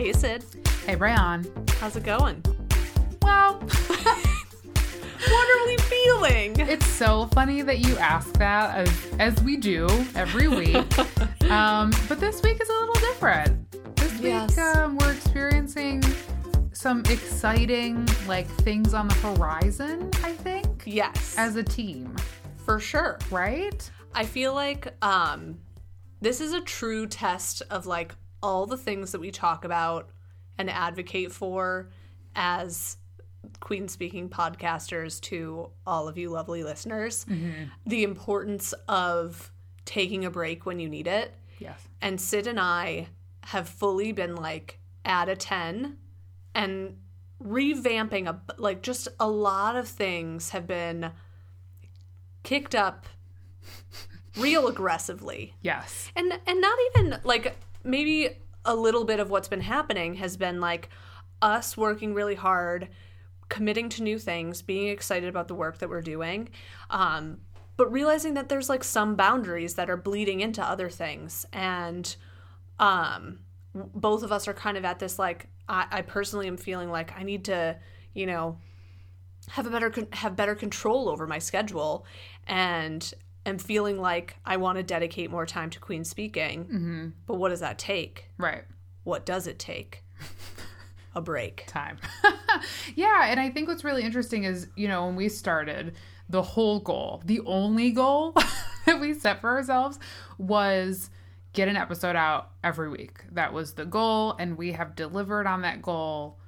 Hey, Sid. Hey, Rayon. How's it going? Well, What are we feeling? it's so funny that you ask that as, as we do every week. um, but this week is a little different. This week, Yes. um, we're experiencing some exciting like things on the horizon. I think Yes, as a team, for sure. right? I feel like um, this is a true test of like all the things that we talk about and advocate for as Queen speaking podcasters to all of you lovely listeners. Mm-hmm. The importance of taking a break when you need it. Yes. And Sid and I have fully been like at a 10 and revamping a like just a lot of things have been kicked up real aggressively. Yes. And and not even like maybe a little bit of what's been happening has been like us working really hard, committing to new things, being excited about the work that we're doing. Um but realizing that there's like some boundaries that are bleeding into other things and um both of us are kind of at this like I, I personally am feeling like I need to, you know, have a better have better control over my schedule and am feeling like I want to dedicate more time to queen speaking. Mm-hmm. But what does that take? Right. What does it take? a break. time. yeah, and I think what's really interesting is, you know, when we started, the whole goal, the only goal that we set for ourselves was get an episode out every week. That was the goal, and we have delivered on that goal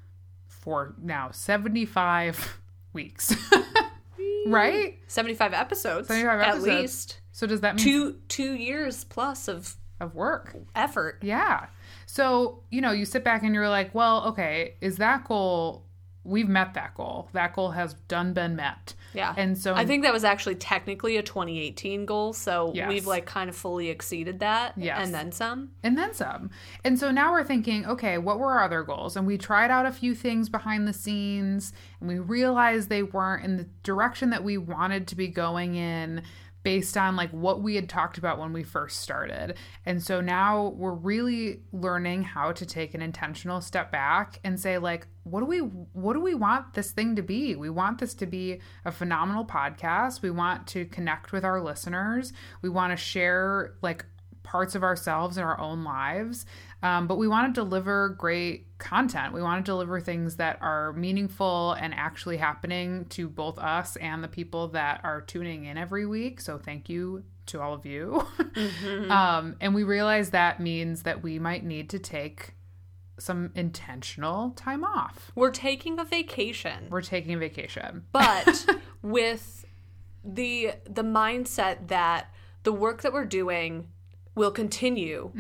for now 75 weeks. Right? 75 episodes 75 at episodes. least. So does that mean Two 2 years plus of of work? effort. Yeah. So, you know, you sit back and you're like, well, okay, is that goal we've met that goal. That goal has done been met. Yeah. And so I think that was actually technically a 2018 goal, so Yes. we've like kind of fully exceeded that Yes. and then some. and then some. And so now we're thinking, okay, what were our other goals? And we tried out a few things behind the scenes and we realized they weren't in the direction that we wanted to be going in based on like what we had talked about when we first started. And so now we're really learning how to take an intentional step back and say like what do we what do we want this thing to be? We want this to be a phenomenal podcast. We want to connect with our listeners. We want to share like parts of ourselves and our own lives. Um, but we want to deliver great content. We want to deliver things that are meaningful and actually happening to both us and the people that are tuning in every week. So thank you to all of you. um, and we realize that means that we might need to take some intentional time off. We're taking a vacation. We're taking a vacation. but with the the mindset that the work that we're doing will continue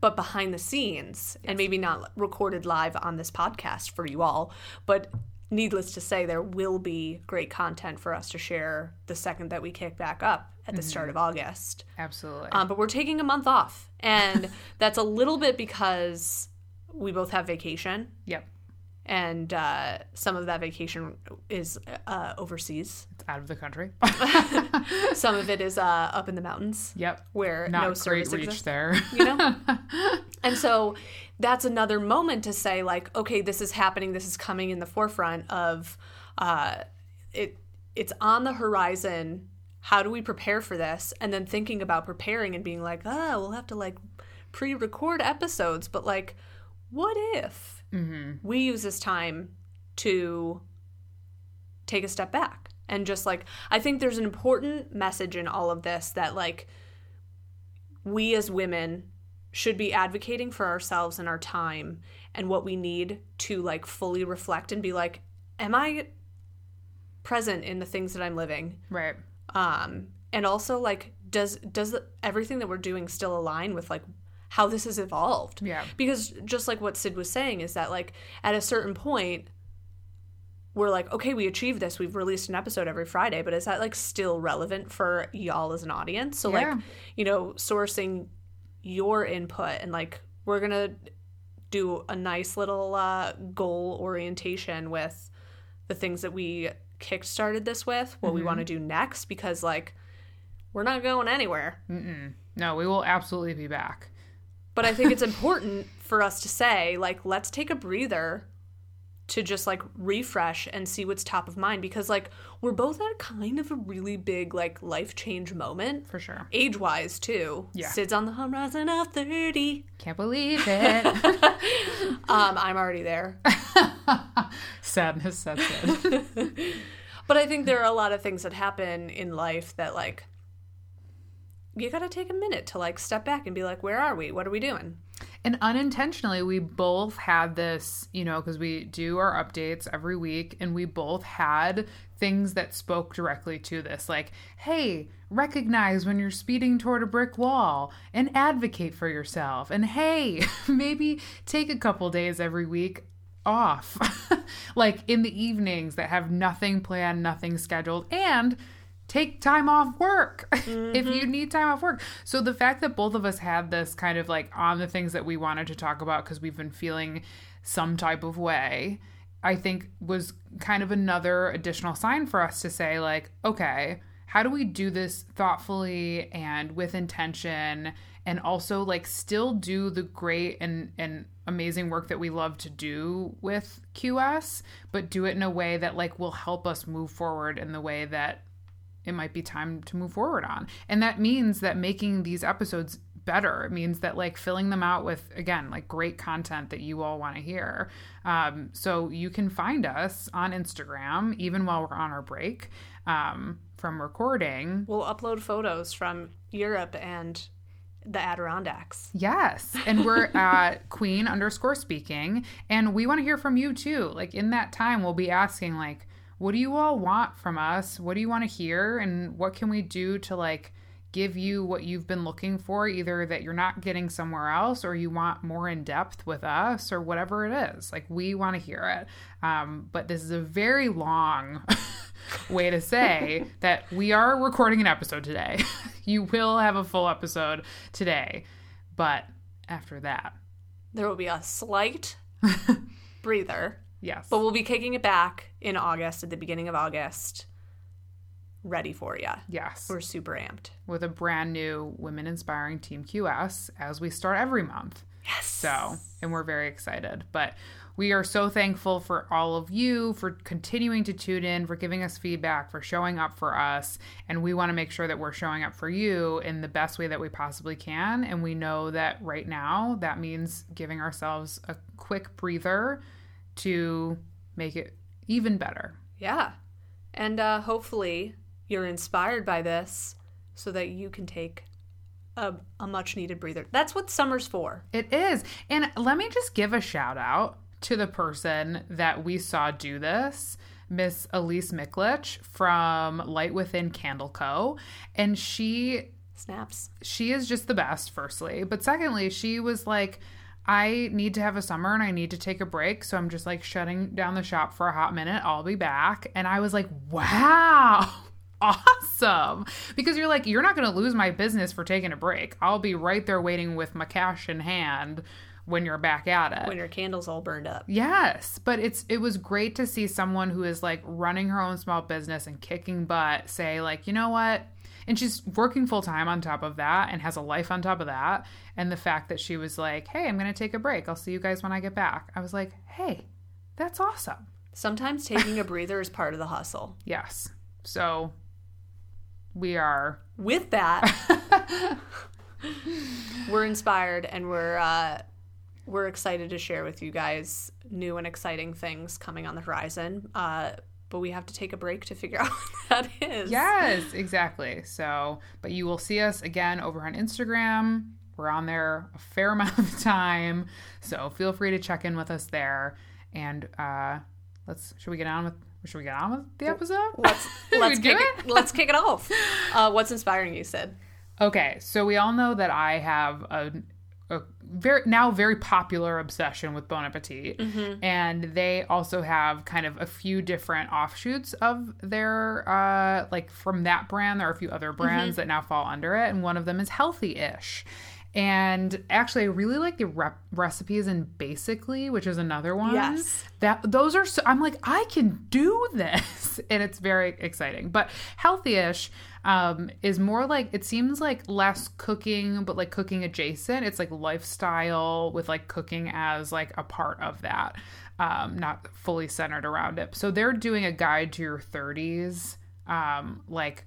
but behind the scenes and maybe not recorded live on this podcast for you all but needless to say there will be great content for us to share the second that we kick back up at the start of august. Absolutely. um, but we're taking a month off and that's a little bit because we both have vacation. Yep. And uh, some of that vacation is uh, overseas. It's out of the country. Some of it is uh, up in the mountains yep. where Not no service reach exists. there. You know, and so that's another moment to say like, okay, this is happening. This is coming in the forefront of uh, it. It's on the horizon. How do we prepare for this? And then thinking about preparing and being like, oh, we'll have to like pre-record episodes, but like, what if we use this time to take a step back and just like i think there's an important message in all of this that like we as women should be advocating for ourselves and our time and what we need to like fully reflect and be like am i present in the things that i'm living right. um and also like does does everything that we're doing still align with like how this has evolved Yeah. because just like what sid was saying is that like at a certain point we're like okay we achieved this we've released an episode every friday but is that like still relevant for y'all as an audience so Yeah. like you know sourcing your input and like we're gonna do a nice little uh, goal orientation with the things that we kickstarted this with what we want to do next because like we're not going anywhere Mm-mm. No, we will absolutely be back. But I think it's important for us to say, like, let's take a breather to just like refresh and see what's top of mind because like we're both at kind of a really big like life change moment For sure. age wise too. Yeah. Sid's on the horizon of thirty. Can't believe it. Um, I'm already there. Sadness sets in. But I think there are a lot of things that happen in life that like you gotta take a minute to like step back and be like, where are we? What are we doing? And unintentionally, we both had this, you know, because we do our updates every week, and we both had things that spoke directly to this. Like, hey, recognize when you're speeding toward a brick wall and advocate for yourself. And hey, maybe take a couple days every week off, like in the evenings that have nothing planned, nothing scheduled, and take time off work if you mm-hmm. need time off work. So the fact that both of us had this kind of like on the things that we wanted to talk about because we've been feeling some type of way, I think was kind of another additional sign for us to say like, okay, how do we do this thoughtfully and with intention and also like still do the great and and amazing work that we love to do with QS, but do it in a way that like will help us move forward in the way that it might be time to move forward on. And that means that making these episodes better. It means that like filling them out with again like great content that you all want to hear. Um, so you can find us on Instagram even while we're on our break um, from recording. We'll upload photos from Europe and the Adirondacks. Yes. And we're at queen underscore speaking. And we want to hear from you too. Like in that time, we'll be asking, like, what do you all want from us? What do you want to hear? And what can we do to like give you what you've been looking for, either that you're not getting somewhere else or you want more in depth with us or whatever it is? Like, we want to hear it. Um, but this is a very long way to say that we are recording an episode today. you will have a full episode today. But after that, There will be a slight breather, yes. but we'll be kicking it back in August, at the beginning of August, ready for you. yes. We're super amped. with a brand new Women Inspiring Team QS as we start every month. Yes. So, and we're very excited. But we are so thankful for all of you for continuing to tune in, for giving us feedback, for showing up for us. And we want to make sure that we're showing up for you in the best way that we possibly can. And we know that right now that means giving ourselves a quick breather to make it even better. Yeah. And uh, hopefully you're inspired by this so that you can take a, a much needed breather. That's what summer's for. It is. And let me just give a shout out to the person that we saw do this. Miss Elise Miklich from Light Within Candle Co. And she Snaps. she is just the best, firstly. But secondly, she was like, I need to have a summer and I need to take a break. So I'm just like shutting down the shop for a hot minute. I'll be back. And I was like, wow. Awesome. Because you're like, you're not going to lose my business for taking a break. I'll be right there waiting with my cash in hand when you're back at it. When your candle's all burned up. Yes, but it's it was great to see someone who is like running her own small business and kicking butt say like, "You know what?" And she's working full time on top of that and has a life on top of that. And the fact that she was like, "Hey, I'm going to take a break. I'll see you guys when I get back." I was like, "Hey, that's awesome." Sometimes taking a breather is part of the hustle. Yes. So we are With that, we're inspired and we're uh, we're excited to share with you guys new and exciting things coming on the horizon. Uh, but we have to take a break to figure out what that is. Yes, exactly. So, but you will see us again over on Instagram. We're on there a fair amount of time. So feel free to check in with us there. And uh let's should we get on with should we get on with the episode? Let's let's do kick it? let's kick it off. Uh, what's inspiring you, Sid? Okay, so we all know that I have a, a very now very popular obsession with Bon Appetit, and they also have kind of a few different offshoots of their uh, like from that brand. There are a few other brands that now fall under it, and one of them is Healthy-ish. And actually, I really like the rep- recipes in Basically, which is another one. Yes. That those are so I'm like I can do this, and it's very exciting. But Healthy-ish um, is more like it seems like less cooking, but like cooking adjacent. It's like lifestyle with like cooking as like a part of that, um, not fully centered around it. So they're doing a guide to your 30s, um, like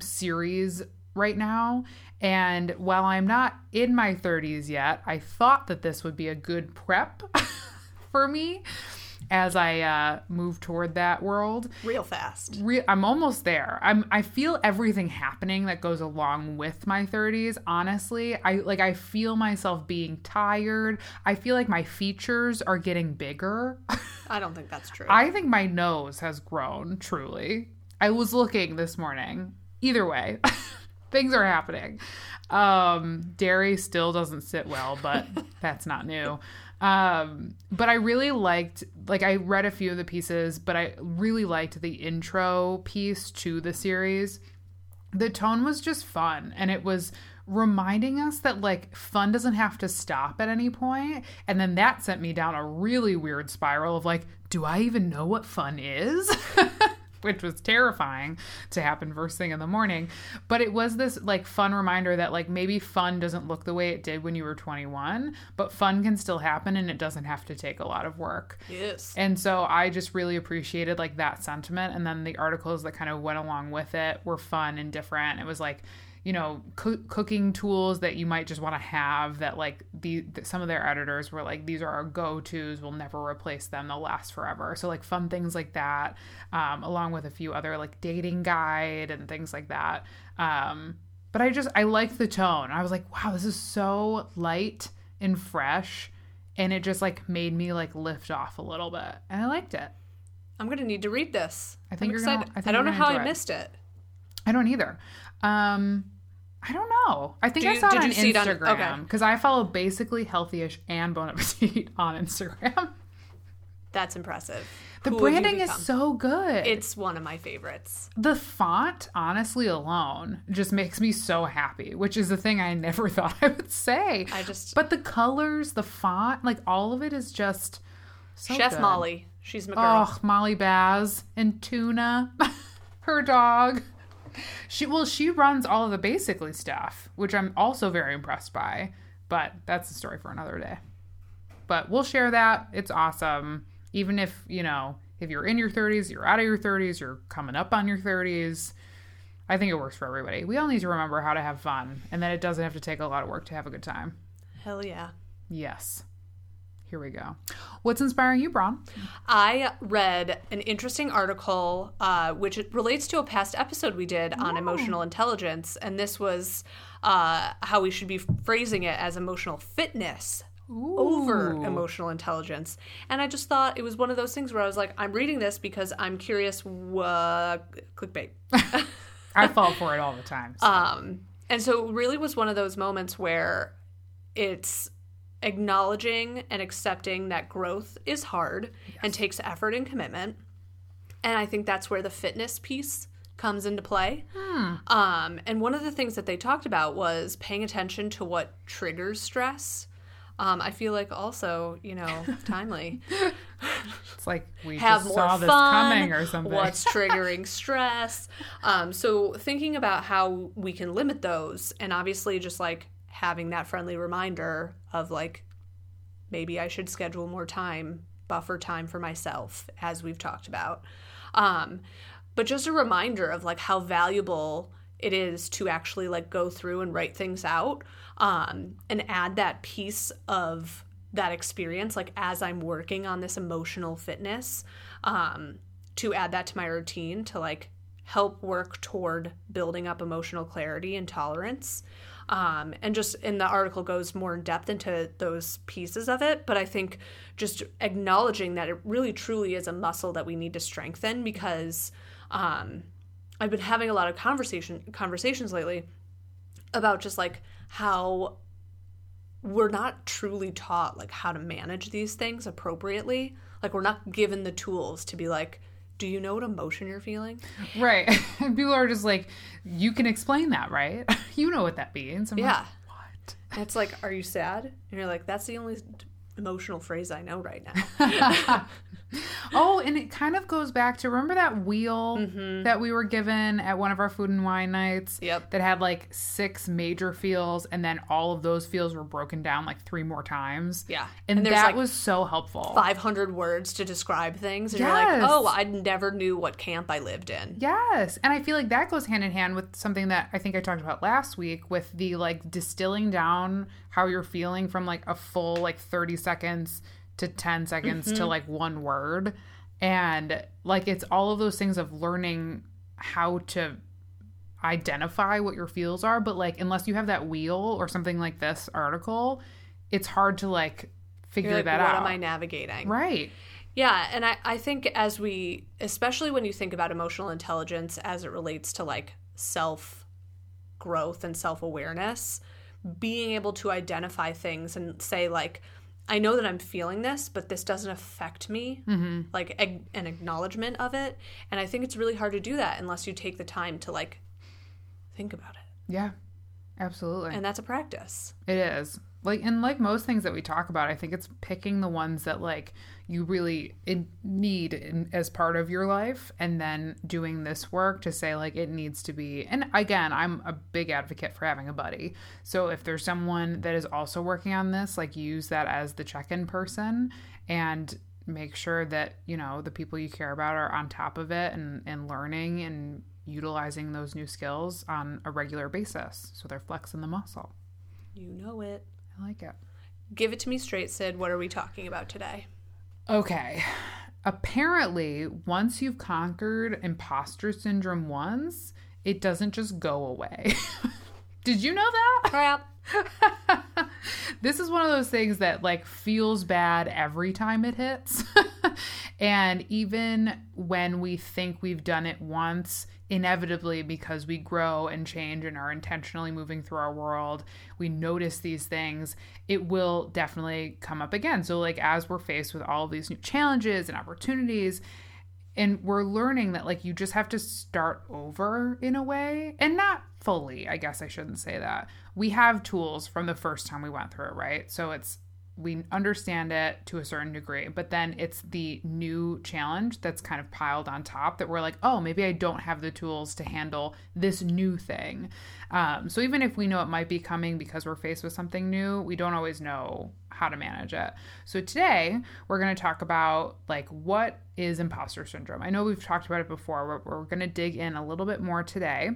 series right now. And while I'm not in my 30s yet, I thought that this would be a good prep for me as I uh, move toward that world. Real fast. Re- I'm almost there. I'm. I feel everything happening that goes along with my 30s. Honestly, I like. I feel myself being tired. I feel like my features are getting bigger. I don't think that's true. I think my nose has grown. Truly, I was looking this morning. Either way. Things are happening. Um, dairy still doesn't sit well, but that's not new. Um, but I really liked, like, I read a few of the pieces, but I really liked the intro piece to the series. The tone was just fun, and it was reminding us that, like, fun doesn't have to stop at any point. And then that sent me down a really weird spiral of, like, do I even know what fun is? which was terrifying to happen first thing in the morning. But it was this like fun reminder that like maybe fun doesn't look the way it did when you were 21, but fun can still happen and it doesn't have to take a lot of work. Yes. And so I just really appreciated like that sentiment and then the articles that kind of went along with it were fun and different. It was like you know co- cooking tools that you might just want to have that like the some of their editors were like these are our go-to's we'll never replace them they'll last forever so like fun things like that um, along with a few other like dating guide and things like that um, but i just i liked the tone i was like wow this is so light and fresh and it just like made me like lift off a little bit and i liked it I'm gonna need to read this. I think I'm you're excited. gonna- I I, don't know how I it. missed it. I don't either. Um, I don't know. I think Do I saw it on you see it on- Instagram okay. because I follow basically healthyish and Bon Appetit on Instagram. That's impressive. The Who branding is so good. It's one of my favorites. the font, honestly, alone just makes me so happy, which is the thing I never thought I would say. I just But the colors, the font, like all of it is just so Chef good. Molly. She's my girl. Oh, Molly Baz and Tuna, her dog. She well, she runs all of the basically stuff, which I'm also very impressed by. But that's a story for another day. But we'll share that. It's awesome. Even if you know, if you're in your 30s, you're out of your 30s, you're coming up on your 30s. I think it works for everybody. We all need to remember how to have fun, and that it doesn't have to take a lot of work to have a good time. Hell yeah. Yes. Here we go. What's inspiring you, Braun? I read an interesting article uh, which relates to a past episode we did on emotional intelligence, and this was uh, how we should be phrasing it as emotional fitness over emotional intelligence. And I just thought it was one of those things where I was like, I'm reading this because I'm curious. Clickbait? I fall for it all the time. so. Um, and so it really was one of those moments where it's acknowledging and accepting that growth is hard and takes effort and commitment. And I think that's where the fitness piece comes into play. Um, and one of the things that they talked about was paying attention to what triggers stress. Um, I feel like also, you know, timely. It's like we have just more saw fun. this coming or something. What's triggering stress? Um, so thinking about how we can limit those, and obviously just like having that friendly reminder of like maybe I should schedule more time, buffer time for myself, as we've talked about. Um, but just a reminder of like how valuable it is to actually like go through and write things out um, and add that piece of that experience like as i'm working on this emotional fitness um, to add that to my routine to like help work toward building up emotional clarity and tolerance um, and just in the article goes more in depth into those pieces of it but i think just acknowledging that it really truly is a muscle that we need to strengthen because um, i've been having a lot of conversation conversations lately about just like how we're not truly taught like how to manage these things appropriately. Like we're not given the tools to be like do you know what emotion you're feeling right. And people are just like, you can explain that, right? you know what that means. I'm yeah Like, what? it's like are you sad and you're like that's the only emotional phrase i know right now Oh, and it kind of goes back to remember that wheel Mm-hmm. that we were given at one of our food and wine nights? Yep. That had like six major feels, and then all of those feels were broken down like three more times. Yeah. And, And that like, was so helpful. 500 words to describe things. And you're like, oh, I never knew what camp I lived in. Yes. And I feel like that goes hand in hand with something that I think I talked about last week with the like distilling down how you're feeling from like a full like 30 seconds to 10 seconds to mm-hmm. like one word. And like it's all of those things of learning how to identify what your feels are. But like, unless you have that wheel or something like this article, it's hard to like figure You're like, that what out. am I navigating? right. Yeah, and I, I think as we, especially when you think about emotional intelligence as it relates to like self growth and self awareness, being able to identify things and say, like, I know that I'm feeling this, but this doesn't affect me, mm-hmm. like ag- an acknowledgement of it. And I think it's really hard to do that unless you take the time to like think about it. Yeah. Absolutely. And that's a practice. It is. Like and like most things that we talk about, I think it's picking the ones that like you really need in, as part of your life and then doing this work to say like it needs to be. And again, I'm a big advocate for having a buddy. So if there's someone that is also working on this, like use that as the check-in person and make sure that, you know, the people you care about are on top of it and and learning and utilizing those new skills on a regular basis. So they're flexing the muscle. You know it. I like it. Give it to me straight, Sid. What are we talking about today? Okay. Apparently, once you've conquered imposter syndrome once, it doesn't just go away. Did you know that? Crap. this is one of those things that like feels bad every time it hits. and even when we think we've done it once, inevitably because we grow and change and are intentionally moving through our world, we notice these things, it will definitely come up again. So like as we're faced with all of these new challenges and opportunities, and we're learning that like you just have to start over in a way and not fully i guess i shouldn't say that we have tools from the first time we went through it right so it's we understand it to a certain degree but then it's the new challenge that's kind of piled on top that we're like oh maybe i don't have the tools to handle this new thing. Um, so even if we know it might be coming because we're faced with something new we don't always know how to manage it. So today we're going to talk about like what is imposter syndrome. I know we've talked about it before we're, we're going to dig in a little bit more today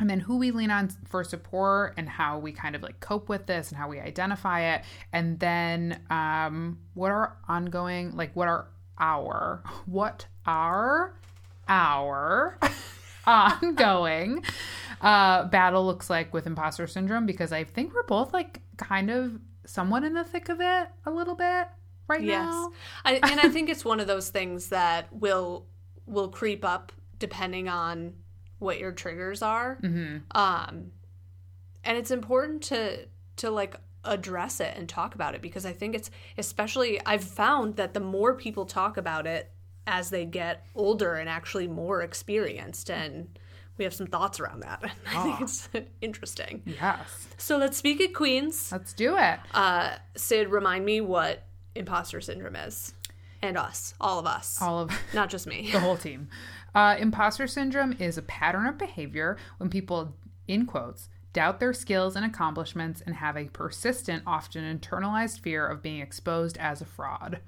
and then who we lean on for support and how we kind of like cope with this and how we identify it. And then um what are ongoing like what are our what are our ongoing uh battle looks like with imposter syndrome? Because i think we're both like kind of somewhat in the thick of it a little bit right Yes. now. I, and I think it's one of those things that will will creep up depending on what your triggers are. mm-hmm. Um and it's important to to like address it and talk about it because I think it's especially I've found that the more people talk about it as they get older and actually more experienced and we have some thoughts around that. I think it's interesting. yes So let's speak at Queens. let's do it Uh, Sid, remind me what imposter syndrome is, and us, all of us, all of not just me. the whole team. Uh, imposter syndrome is a pattern of behavior when people, in quotes, doubt their skills and accomplishments and have a persistent, often internalized fear of being exposed as a fraud.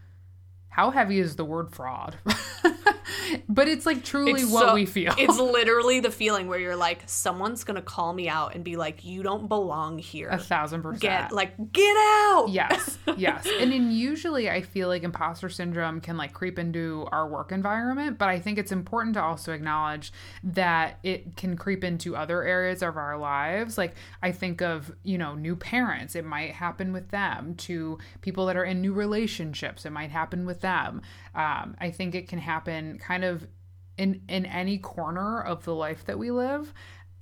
How heavy is the word fraud? but it's like truly It's what so- we feel. It's literally the feeling where you're like, someone's gonna call me out and be like, "You don't belong here." a thousand percent. Get like, get out. yes yes and then usually i feel like imposter syndrome can like creep into our work environment but i think it's important to also acknowledge that it can creep into other areas of our lives like i think of you know new parents it might happen with them to people that are in new relationships it might happen with them um, i think it can happen kind of in in any corner of the life that we live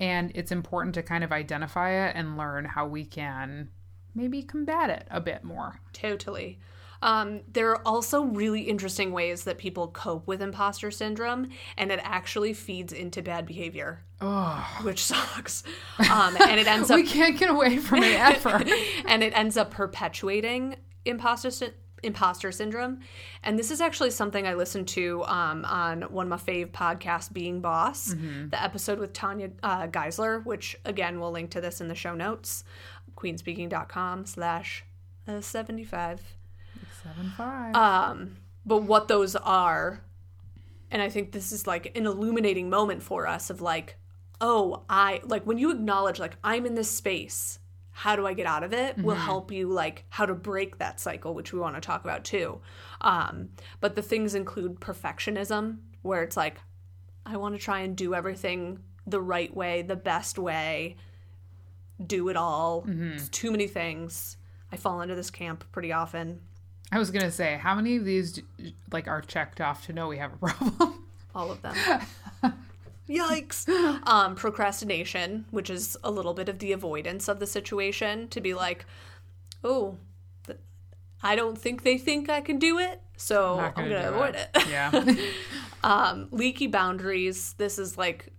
and it's important to kind of identify it and learn how we can maybe combat it a bit more. Totally. Um, there are also really interesting ways that people cope with imposter syndrome, and it actually feeds into bad behavior, Oh, which sucks. Um, and it ends up we can't get away from it ever. and it ends up perpetuating imposter sy- imposter syndrome. And this is actually something I listened to um, on one of my fave podcasts, Being Boss, the episode with Tanya uh, Geisler, which again, we'll link to this in the show notes, queenspeaking.com slash uh, 75. Seven. Um, but what those are, and I think this is like an illuminating moment for us of like, oh, I like when you acknowledge like I'm in this space. How do I get out of it? Will help you like how to break that cycle, which we want to talk about too. Um, but the things include perfectionism, where it's like, I want to try and do everything the right way, the best way, do it all. It's too many things. I fall into this camp pretty often. I was gonna say, how many of these like are checked off to know we have a problem? all of them. Yikes. Um, procrastination, which is a little bit of the avoidance of the situation, to be like, oh, th- I don't think they think I can do it, so I'm gonna going to avoid it. it. Yeah. um, leaky boundaries. This is like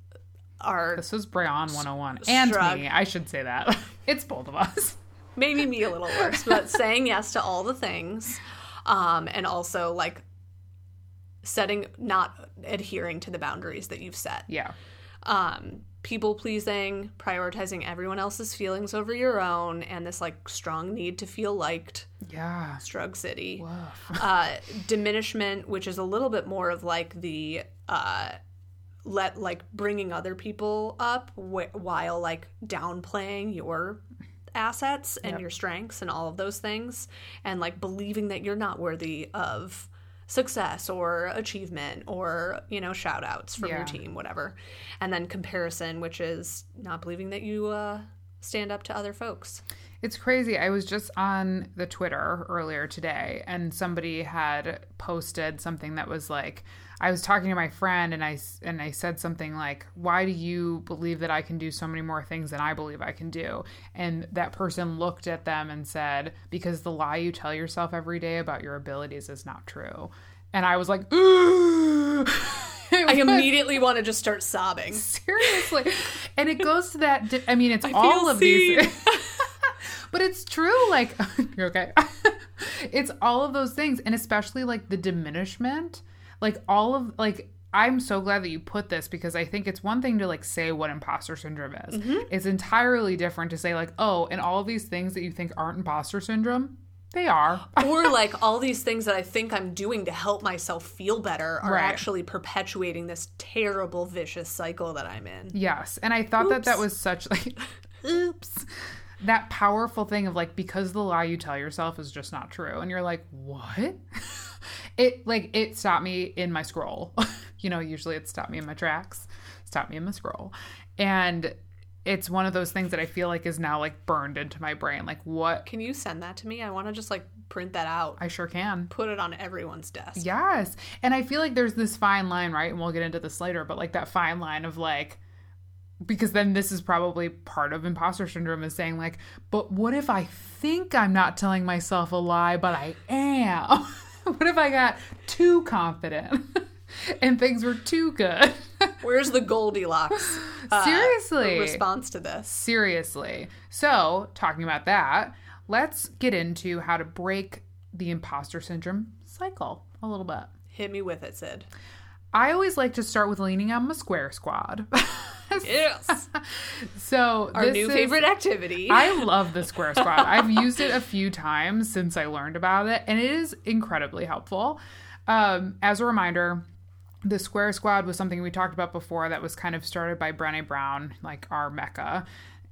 our this was Brayon 101. And me. I should say that. It's both of us. maybe me a little worse, but saying yes to all the things, um, and also like setting, not adhering to the boundaries that you've set. Yeah. um, people pleasing, prioritizing everyone else's feelings over your own, and this like strong need to feel liked. Yeah. Strug City. Woof. Uh, diminishment, which is a little bit more of like the uh, let like bringing other people up wh- while like downplaying your assets and Yep. your strengths and all of those things, and like believing that you're not worthy of success or achievement or you know shout outs from Yeah. your team whatever and then comparison which is not believing that you uh, stand up to other folks It's crazy. I was just on the Twitter earlier today and somebody had posted something that was like I was talking to my friend and I and I said something like, "Why do you believe that I can do so many more things than I believe I can do?" And that person looked at them and said, "Because the lie you tell yourself every day about your abilities is not true." And I was like, "Ooh." I immediately want to just start sobbing Seriously. And it goes to that. di- I mean, it's all feel of these. seen. but it's true. Like, you're okay. it's all of those things. And especially like the diminishment. Like, all of, like, I'm so glad that you put this because I think it's one thing to like say what imposter syndrome is. Mm-hmm. It's entirely different to say, like, oh, and all of these things that you think aren't imposter syndrome, they are. or like all these things that I think I'm doing to help myself feel better are Right. actually perpetuating this terrible vicious cycle that I'm in. Yes. And I thought that that was such like oops. That powerful thing of like because the lie you tell yourself is just not true and you're like, "What?" it like it stopped me in my scroll. you know, usually it stopped me in my tracks, stopped me in my scroll. And it's one of those things that I feel like is now like burned into my brain. Like what Can you send that to me? I want to just like print that out, I sure can. put it on everyone's desk. Yes. And I feel like there's this fine line, right? And we'll get into this later, but like that fine line of like, because then this is probably part of imposter syndrome is saying, like, but what if I think I'm not telling myself a lie, but I am? what if I got too confident and things were too good? Where's the Goldilocks uh, Seriously. response to this? Seriously. So, talking about that, let's get into how to break the imposter syndrome cycle a little bit. Hit me with it, Sid. I always like to start with leaning on my square squad. Yes. so Our this new is- favorite activity. I love the square squad. I've used it a few times since I learned about it, and it is incredibly helpful. Um, as a reminder, the square squad was something we talked about before that was kind of started by Brené Brown, like our mecca.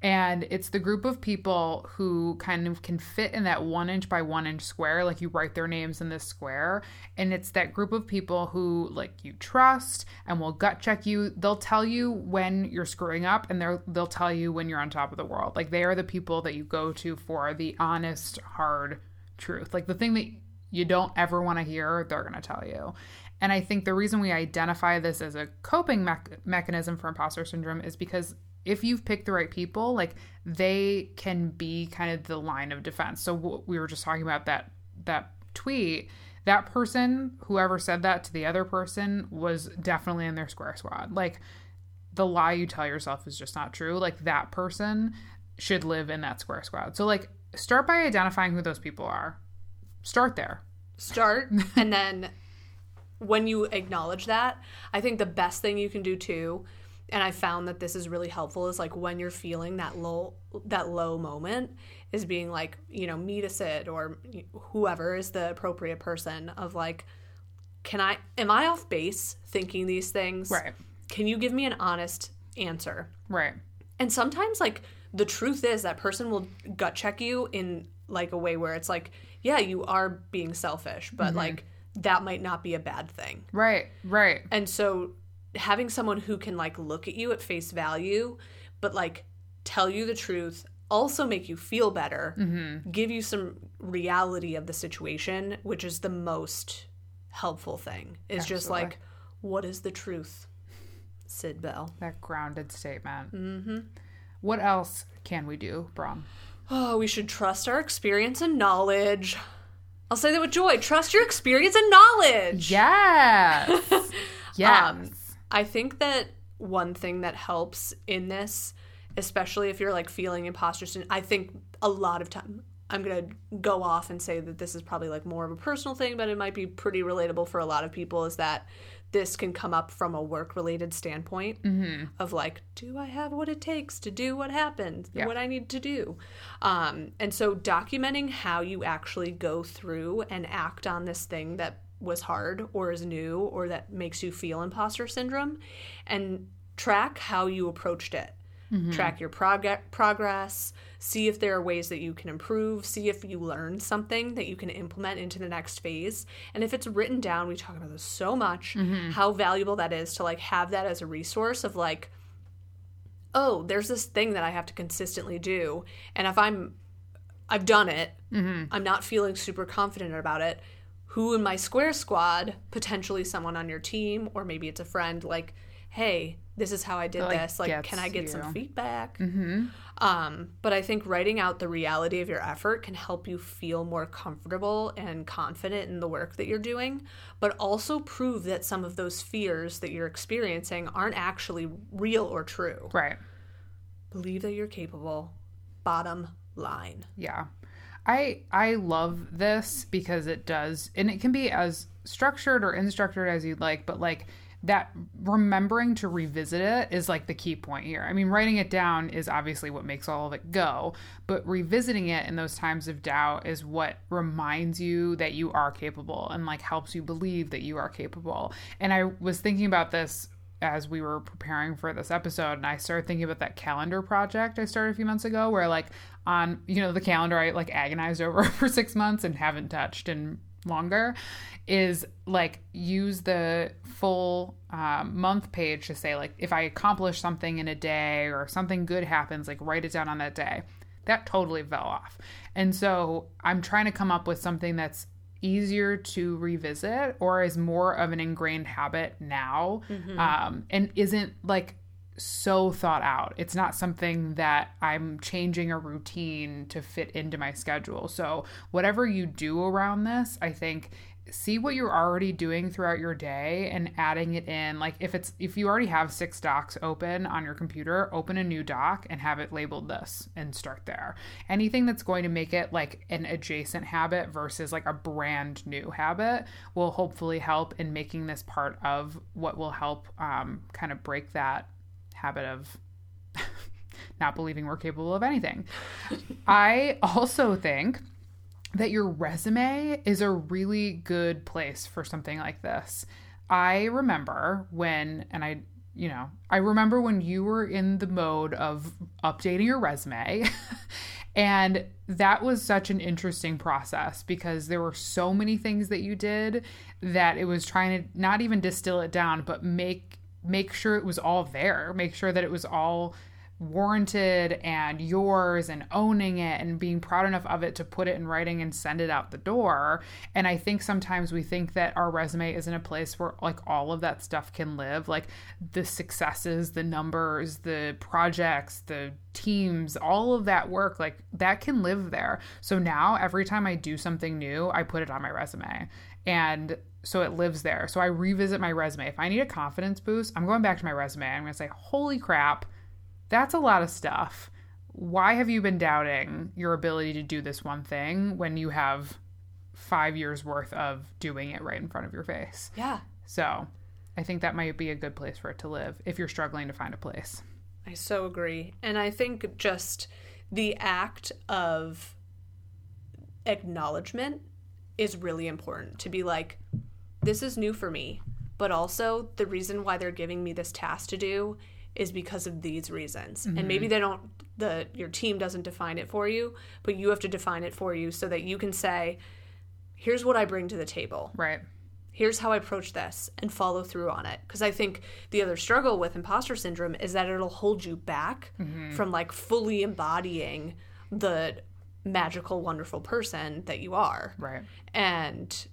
And it's the group of people who kind of can fit in that one inch by one inch square. Like you write their names in this square. And it's that group of people who like you trust and will gut check you. They'll tell you when you're screwing up and they'll they'll tell you when you're on top of the world. Like they are the people that you go to for the honest, hard truth. Like the thing that you don't ever want to hear, they're going to tell you. And I think the reason we identify this as a coping mech- mechanism for imposter syndrome is because if you've picked the right people, like they can be kind of the line of defense. So we were just talking about that that tweet. That person, whoever said that to the other person, was definitely in their square squad. Like the lie you tell yourself is just not true. Like that person should live in that square squad. So like start by identifying who those people are. Start there. start and then when you acknowledge that i think the best thing you can do too and i found that this is really helpful is like when you're feeling that low that low moment is being like you know meet a sid or whoever is the appropriate person of like can i am i off base thinking these things Right. can you give me an honest answer Right. and sometimes like the truth is that person will gut check you in like a way where it's like yeah you are being selfish but mm-hmm. like that might not be a bad thing Right. Right. and so having someone who can like look at you at face value but like tell you the truth also make you feel better give you some reality of the situation which is the most helpful thing is just like what is the truth sid bell That grounded statement. Mm-hmm. What else can we do, Brom? Oh, we should trust our experience and knowledge. I'll say that with joy. Trust your experience and knowledge. Yes. yes. Um, I think that one thing that helps in this, especially if you're like feeling imposter syndrome, I think a lot of time I'm gonna go off and say that this is probably like more of a personal thing, but it might be pretty relatable for a lot of people. Is that this can come up from a work related standpoint of like, do I have what it takes to do what happened, Yeah. what I need to do? Um, and so documenting how you actually go through and act on this thing that was hard or is new or that makes you feel imposter syndrome and track how you approached it. Mm-hmm. Track your prog- progress, see if there are ways that you can improve, see if you learned something that you can implement into the next phase. And if it's written down, we talk about this so much, mm-hmm. how valuable that is to like have that as a resource of like, oh, there's this thing that I have to consistently do. And if I'm, I've done it, mm-hmm. I'm not feeling super confident about it. Who in my square squad, potentially someone on your team, or maybe it's a friend, like, hey, this is how I did like, this. Like, can I get you. some feedback? Mm-hmm. Um, but I think writing out the reality of your effort can help you feel more comfortable and confident in the work that you're doing, but also prove that some of those fears that you're experiencing aren't actually real or true. right. Believe that you're capable. Bottom line. Yeah. I I love this because it does and it can be as structured or unstructured as you'd like, but like that remembering to revisit it is like the key point here. I mean, writing it down is obviously what makes all of it go, but revisiting it in those times of doubt is what reminds you that you are capable and like helps you believe that you are capable. And I was thinking about this as we were preparing for this episode and I started thinking about that calendar project I started a few months ago where like on you know the calendar I like agonized over for 6 months and haven't touched in longer is like use the full um, month page to say like if I accomplish something in a day or something good happens like write it down on that day. That totally fell off. And so I'm trying to come up with something that's easier to revisit or is more of an ingrained habit now um, and isn't like so thought out. It's not something that I'm changing a routine to fit into my schedule. So, whatever you do around this, I think see what you're already doing throughout your day and adding it in like if it's if you already have six docs open on your computer open a new doc and have it labeled this and start there anything that's going to make it like an adjacent habit versus like a brand new habit will hopefully help in making this part of what will help um, kind of break that habit of not believing we're capable of anything. I also think that your resume is a really good place for something like this. I remember when, and I, you know, I remember when you were in the mode of updating your resume. and that was such an interesting process because there were so many things that you did that it was trying to not even distill it down, but make make sure it was all there, make sure that it was all warranted and yours and owning it and being proud enough of it to put it in writing and send it out the door. And I think sometimes we think that our resume isn't a place where like all of that stuff can live, like the successes, the numbers, the projects, the teams, all of that work, like that can live there. So now every time I do something new, I put it on my resume. And so it lives there. So I revisit my resume. If I need a confidence boost, I'm going back to my resume. I'm going to say, "Holy crap, that's a lot of stuff. Why have you been doubting your ability to do this one thing when you have five years worth of doing it right in front of your face. Yeah. So I think that might be a good place for it to live if you're struggling to find a place. I so agree. And I think just the act of acknowledgement is really important to be like, this is new for me, but also the reason why they're giving me this task to do is because of these reasons. And mm-hmm. maybe they don't the your team doesn't define it for you, but you have to define it for you so that you can say, here's what I bring to the table Right. here's how I approach this and follow through on it. Because I think the other struggle with imposter syndrome is that it'll hold you back mm-hmm. from like fully embodying the magical, wonderful person that you are. Right. And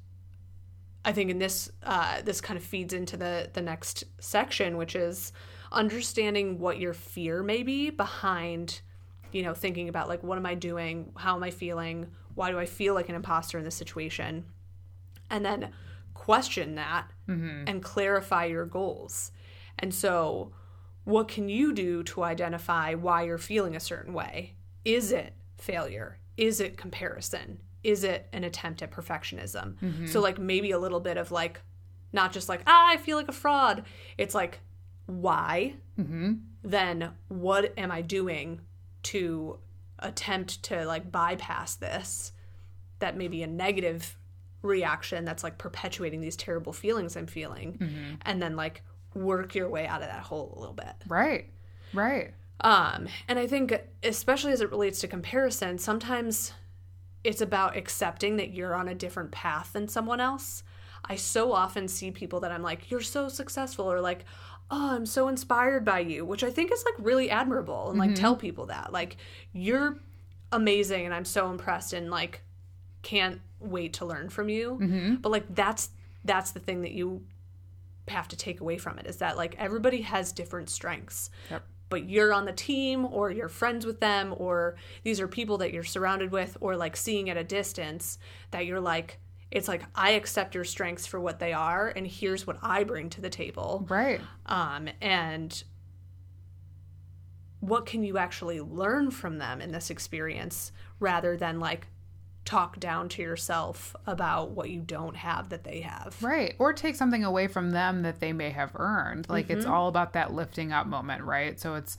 I think in this, uh, this kind of feeds into the the next section, which is understanding what your fear may be behind, you know, thinking about like what am I doing, how am I feeling, why do I feel like an imposter in this situation, and then question that and clarify your goals. And so, what can you do to identify why you're feeling a certain way? Is it failure? Is it comparison? Is it an attempt at perfectionism? Mm-hmm. So, like, maybe a little bit of like, not just like, ah, I feel like a fraud. It's like, why? Mm-hmm. Then, what am I doing to attempt to like bypass this? That may be a negative reaction that's like perpetuating these terrible feelings I'm feeling. Mm-hmm. And then, like, work your way out of that hole a little bit. Right. Right. Um, and I think, especially as it relates to comparison, sometimes it's about accepting that you're on a different path than someone else. I so often see people that I'm like, you're so successful, or like, oh, I'm so inspired by you, which I think is like really admirable. And like, tell people that, like, you're amazing, and I'm so impressed, and like, can't wait to learn from you. But like, that's that's the thing that you have to take away from it is that like everybody has different strengths Yep. But you're on the team or you're friends with them or these are people that you're surrounded with or like seeing at a distance that you're like it's like I accept your strengths for what they are and here's what I bring to the table Right. um and what can you actually learn from them in this experience rather than like talk down to yourself about what you don't have that they have Right. Or take something away from them that they may have earned. Like it's mm-hmm. all about that lifting up moment, right? So it's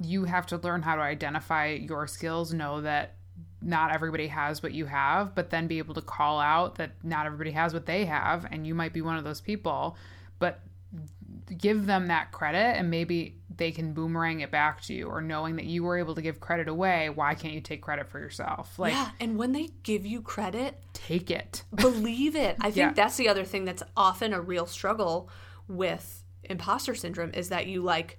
you have to learn how to identify your skills, know that not everybody has what you have, but then be able to call out that not everybody has what they have and you might be one of those people, but give them that credit and maybe they can boomerang it back to you or knowing that you were able to give credit away, why can't you take credit for yourself? Like yeah and when they give you credit take it. believe it. I think Yeah. that's the other thing that's often a real struggle with imposter syndrome is that you like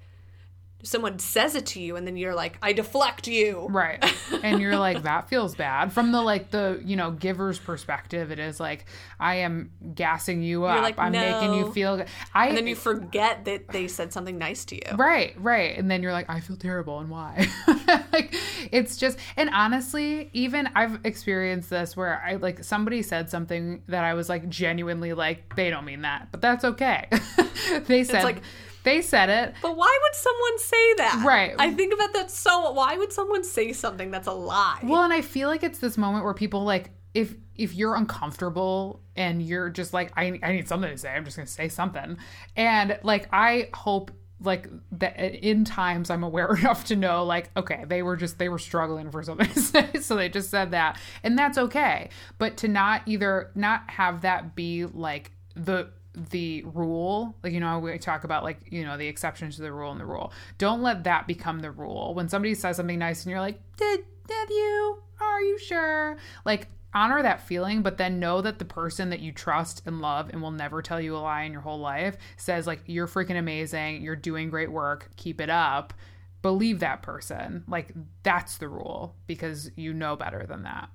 someone says it to you and then you're like I deflect you. Right. And you're like, that feels bad. From the like the, you know, giver's perspective, it is like, I am gassing you up. like, I'm making you feel good. I And then you forget that they said something nice to you. Right, right. And then you're like, I feel terrible and why? like it's just and honestly, even I've experienced this where I like somebody said something that I was like genuinely like, they don't mean that, but that's okay. they said like- they said it. But why would someone say that? Right. I think about that so why would someone say something that's a lie? Well, and I feel like it's this moment where people like if if you're uncomfortable and you're just like I I need something to say, I'm just going to say something. And like I hope like that in times I'm aware enough to know like okay, they were just they were struggling for something to say, so they just said that. And that's okay. But to not either not have that be like the the rule like you know we talk about like you know the exceptions to the rule and the rule. Don't let that become the rule. When somebody says something nice and you're like did did you? Are you sure? Like honor that feeling but then know that the person that you trust and love and will never tell you a lie in your whole life says like you're freaking amazing. You're doing great work. Keep it up. Believe that person. Like that's the rule because you know better than that.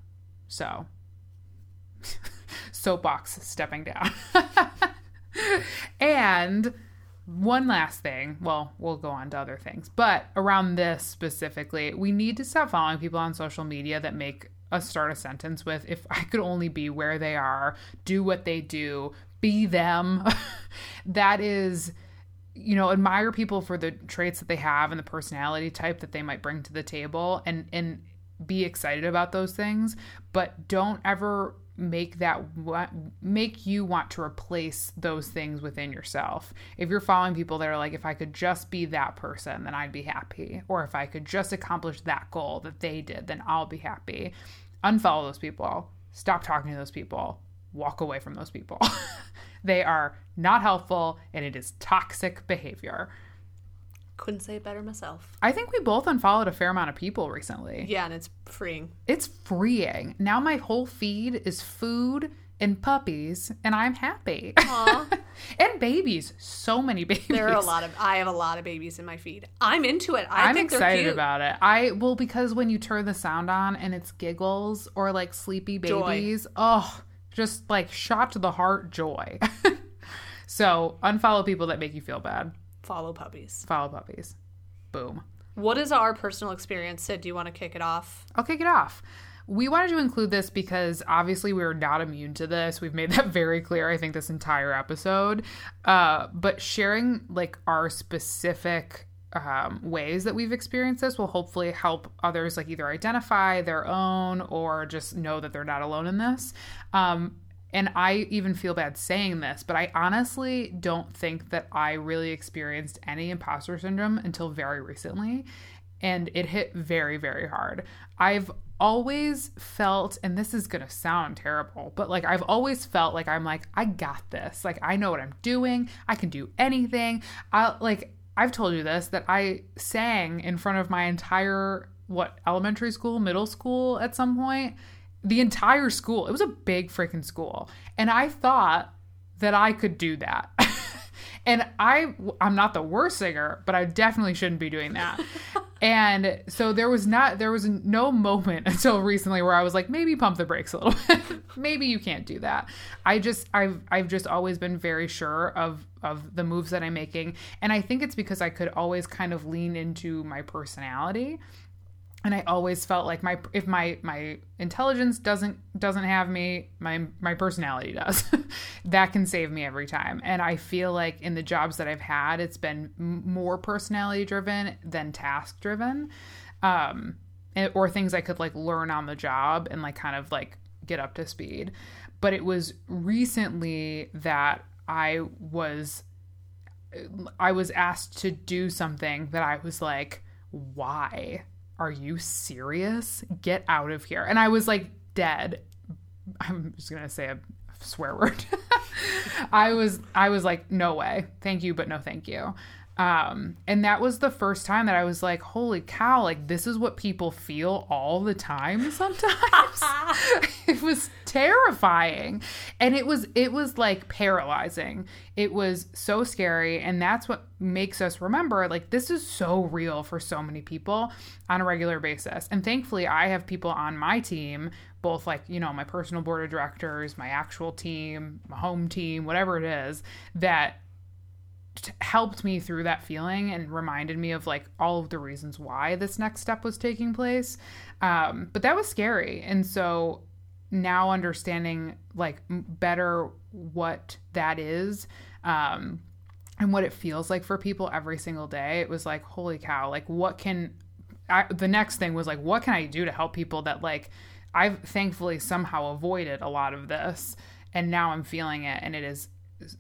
So soapbox stepping down and one last thing, well, we'll go on to other things, but around this specifically, we need to stop following people on social media that make us start a sentence with, if I could only be where they are, do what they do, be them. that is, you know, admire people for the traits that they have and the personality type that they might bring to the table and, and, be excited about those things, but don't ever make that what make you want to replace those things within yourself. If you're following people that are like if I could just be that person then I'd be happy or if I could just accomplish that goal that they did then I'll be happy. Unfollow those people. Stop talking to those people. Walk away from those people. they are not helpful and it is toxic behavior. Couldn't say it better myself. I think we both unfollowed a fair amount of people recently. Yeah, and it's freeing. It's freeing. Now my whole feed is food and puppies, and I'm happy. And babies. So many babies. There are a lot of I have a lot of babies in my feed. I'm into it. I I'm think excited cute. about it. I well because when you turn the sound on and it's giggles or like sleepy Joy. babies, oh, just like shot to the heart joy. so unfollow people that make you feel bad. Follow puppies. Follow puppies. Boom. What is our personal experience? Sid, do you want to kick it off? I'll kick it off. We wanted to include this because obviously we're not immune to this. We've made that very clear, I think, this entire episode. Uh, but sharing like our specific um, ways that we've experienced this will hopefully help others like either identify their own or just know that they're not alone in this. Um, and I even feel bad saying this, but I honestly don't think that I really experienced any imposter syndrome until very recently. And it hit very, very hard. I've always felt, and this is to sound terrible, but like I've always felt like I'm like, I got this. Like I know what I'm doing. I can do anything. I like, I've told you this that I sang in front of my entire, what, elementary school, middle school at some point the entire school. It was a big freaking school. And I thought that I could do that. and I I'm not the worst singer, but I definitely shouldn't be doing that. and so there was not there was no moment until recently where I was like maybe pump the brakes a little bit. maybe you can't do that. I just I've I've just always been very sure of of the moves that I'm making and I think it's because I could always kind of lean into my personality and I always felt like my if my my intelligence doesn't doesn't have me, my my personality does. that can save me every time. And I feel like in the jobs that I've had, it's been more personality driven than task driven, um, or things I could like learn on the job and like kind of like get up to speed. But it was recently that I was I was asked to do something that I was like, why? Are you serious? Get out of here. And I was like dead. I'm just going to say a swear word. I was I was like no way. Thank you but no thank you. Um, and that was the first time that I was like, holy cow, like this is what people feel all the time sometimes. it was terrifying. And it was it was like paralyzing. It was so scary. And that's what makes us remember like this is so real for so many people on a regular basis. And thankfully I have people on my team, both like, you know, my personal board of directors, my actual team, my home team, whatever it is, that helped me through that feeling and reminded me of like all of the reasons why this next step was taking place. Um, but that was scary. And so now understanding like better what that is, um, and what it feels like for people every single day, it was like, holy cow, like what can I, the next thing was like, what can I do to help people that like I've thankfully somehow avoided a lot of this and now I'm feeling it and it is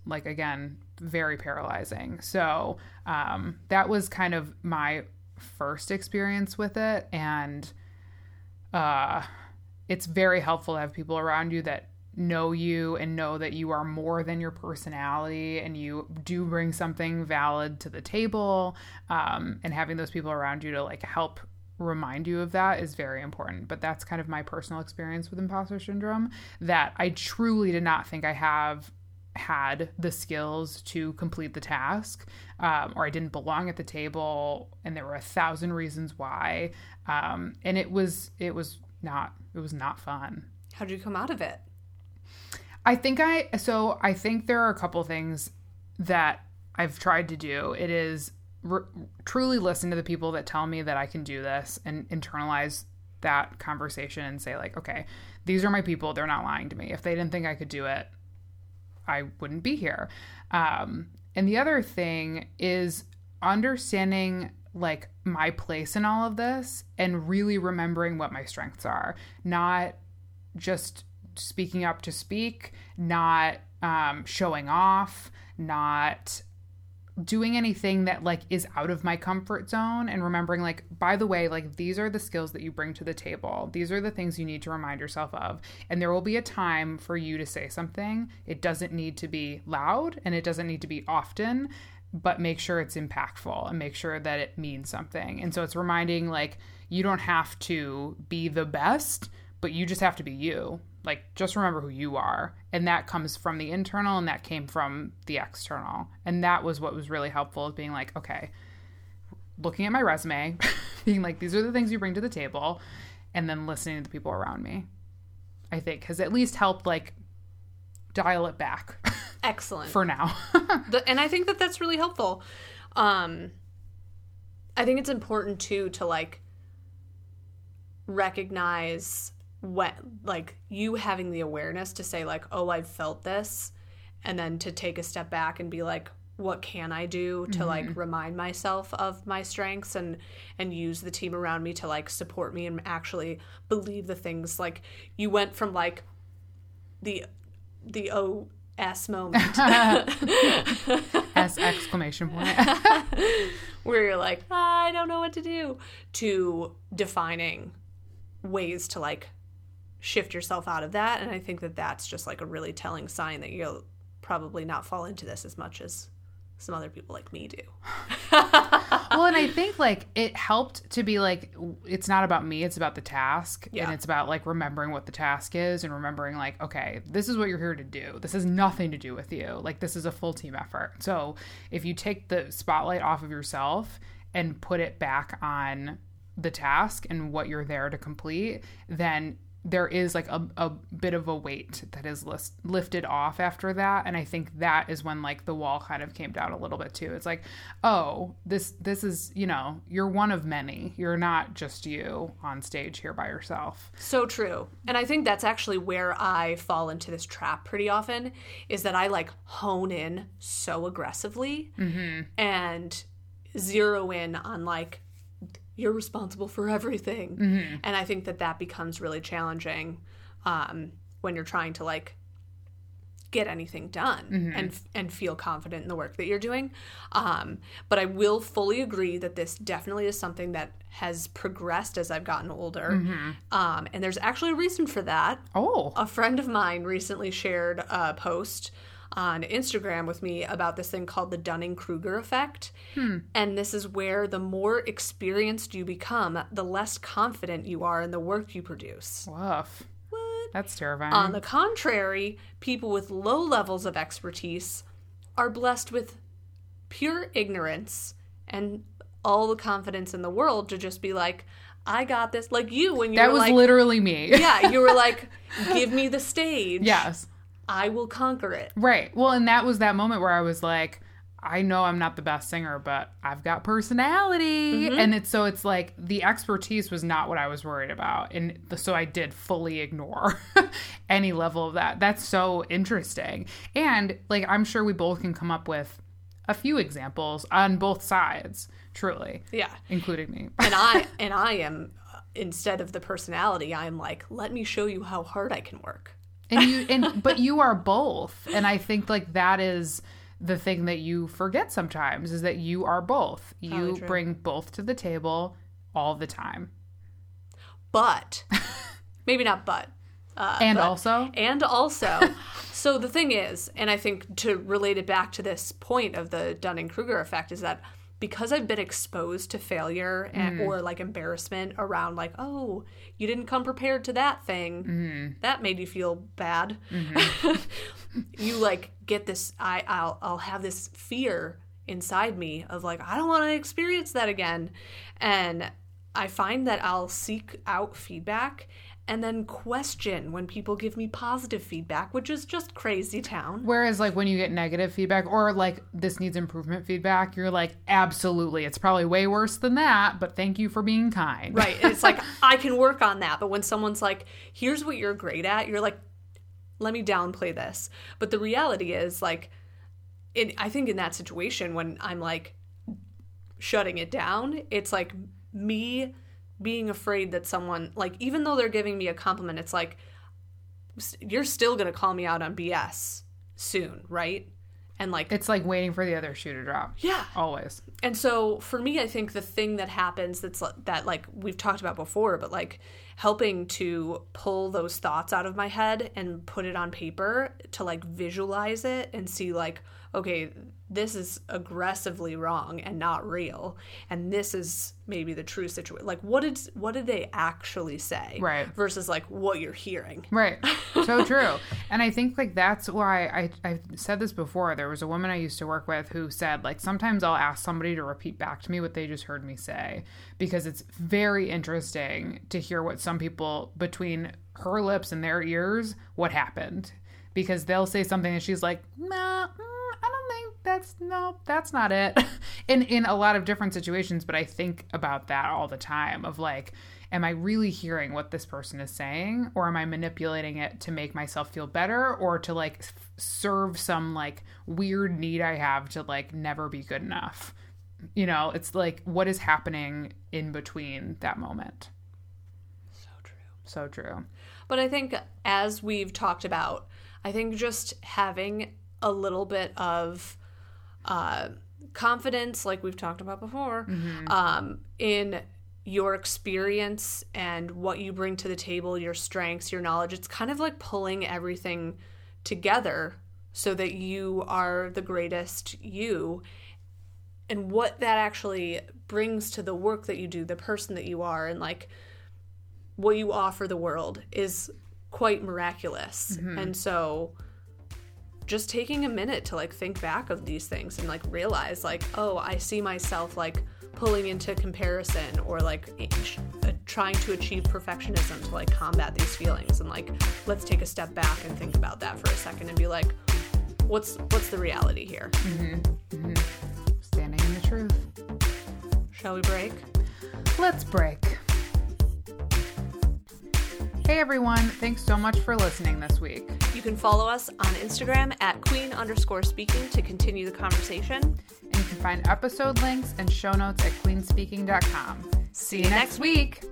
like again very paralyzing. So um, that was kind of my first experience with it. And uh, it's very helpful to have people around you that know you and know that you are more than your personality and you do bring something valid to the table. Um, and having those people around you to like help remind you of that is very important. But that's kind of my personal experience with imposter syndrome that i truly did not think i have had the skills to complete the task um, or i didn't belong at the table and there were a thousand reasons why um, and it was it was not it was not fun How did you come out of it? I think I so I think there are a couple things that I've tried to do. It is r- truly listen to the people that tell me that I can do this and internalize that conversation and say like, okay, these are my people. They're not lying to me. If they didn't think I could do it, I wouldn't be here. Um, and the other thing is understanding like my place in all of this and really remembering what my strengths are, not just speaking up to speak, not um, showing off, not doing anything that like is out of my comfort zone and remembering like by the way like these are the skills that you bring to the table. These are the things you need to remind yourself of. And there will be a time for you to say something. It doesn't need to be loud and it doesn't need to be often but make sure it's impactful and make sure that it means something. And so it's reminding like you don't have to be the best but you just have to be you like just remember who you are and that comes from the internal and that came from the external and that was what was really helpful is being like okay looking at my resume being like these are the things you bring to the table and then listening to the people around me i think has at least helped like dial it back Excellent. for now The- and I think that that's really helpful. Um, I think it's important too to like recognize what like you having the awareness to say like, oh, I've felt this, and then to take a step back and be like, what can I do to mm-hmm. like remind myself of my strengths and and use the team around me to like support me and actually believe the things? Like you went from like the the OS moment. S exclamation point. Where you're like, I don't know what to do, to defining ways to like shift yourself out of that. And I think that that's just like a really telling sign that you'll probably not fall into this as much as some other people like me do. well, and I think like it helped to be like it's not about me, it's about the task. Yeah. And it's about like remembering what the task is and remembering like, okay, this is what you're here to do. This has nothing to do with you. Like this is a full team effort. So if you take the spotlight off of yourself and put it back on the task and what you're there to complete, then there is like a, a bit of a weight that is list, lifted off after that and i think that is when like the wall kind of came down a little bit too. It's like oh this this is you know you're one of many. You're not just you on stage here by yourself. So true. And I think that's actually where I fall into this trap pretty often is that I like hone in so aggressively mm-hmm. and zero in on like, you're responsible for everything. And I think that that becomes really challenging um, when you're trying to like get anything done and and feel confident in the work that you're doing. Um, but I will fully agree that this definitely is something that has progressed as I've gotten older. Um, and there's actually a reason for that. oh A friend of mine recently shared a post on Instagram with me about this thing called the Dunning Kruger effect. Hmm. And this is where the more experienced you become, the less confident you are in the work you produce. woof What? that's terrifying On the contrary, people with low levels of expertise are blessed with pure ignorance and all the confidence in the world to just be like, I got this. Like you, when you that was like, literally me yeah, you were like, give me the stage. yes I will conquer it. Right. Well, and that was that moment where I was like, I know I'm not the best singer, but I've got personality. And it's so it's like the expertise was not what I was worried about. And the, so I did fully ignore any level of that. That's so interesting. And like, I'm sure we both can come up with a few examples on both sides, truly, Yeah. including me. And I and I am uh, instead of the personality, I'm like, let me show you how hard I can work. And you and but you are both. And i think like that is the thing that you forget sometimes is that you are both. You bring both to the table all the time. But maybe not but. Uh, and but- also? And also, so the thing is, and I think to relate it back to this point of the Dunning Kruger effect, is that because I've been exposed to failure and, mm. or like embarrassment around, like, oh, you didn't come prepared to that thing, mm-hmm. that made you feel bad. Mm-hmm. you like get this, I, I'll, I'll have this fear inside me of like, I don't want to experience that again. And I find that I'll seek out feedback and then question when people give me positive feedback, which is just crazy town. whereas like when you get negative feedback or like this needs improvement feedback you're like absolutely it's probably way worse than that but thank you for being kind Right. And it's like, I can work on that. But when someone's like, here's what you're great at, you're like, let me downplay this. But the reality is, like, in, I think in that situation, when I'm like shutting it down, it's like me being afraid that someone, like, even though they're giving me a compliment, it's like, you're still going to call me out on BS soon, right? And like It's like waiting for the other shoe to drop. yeah. Always. And so for me, I think the thing that happens that's that like we've talked about before, but like helping to pull those thoughts out of my head and put it on paper to like visualize it and see like okay, this is aggressively wrong and not real, and this is maybe the true situation. Like what did what did they actually say, Right. Versus like what you're hearing. Right. So true. and I think like that's why I I said this before. There was a woman I used to work with who said like sometimes I'll ask somebody to repeat back to me what they just heard me say because it's very interesting to hear what some people between her lips and their ears what happened because they'll say something and she's like, "Nah, mm, that's no, that's not it." in in a lot of different situations, but I think about that all the time of like am I really hearing what this person is saying or am I manipulating it to make myself feel better or to like f- serve some like weird need I have to like never be good enough? You know, it's like what is happening in between that moment. So true. So true. But I think, as we've talked about, I think just having a little bit of uh, confidence, like we've talked about before, um, in your experience and what you bring to the table, your strengths, your knowledge, it's kind of like pulling everything together so that you are the greatest you. And what that actually brings to the work that you do, the person that you are, and like what you offer the world is quite miraculous. And so just taking a minute to like think back of these things and like realize like, oh, I see myself like pulling into comparison or like uh, trying to achieve perfectionism to like combat these feelings and like let's take a step back and think about that for a second and be like what's what's the reality here? mm-hmm. Mm-hmm. Standing in the truth. Shall we break? Let's break. Hey everyone, thanks so much for listening this week. You can follow us on Instagram at queen underscore speaking to continue the conversation. And you can find episode links and show notes at queenspeaking.com. See you next week.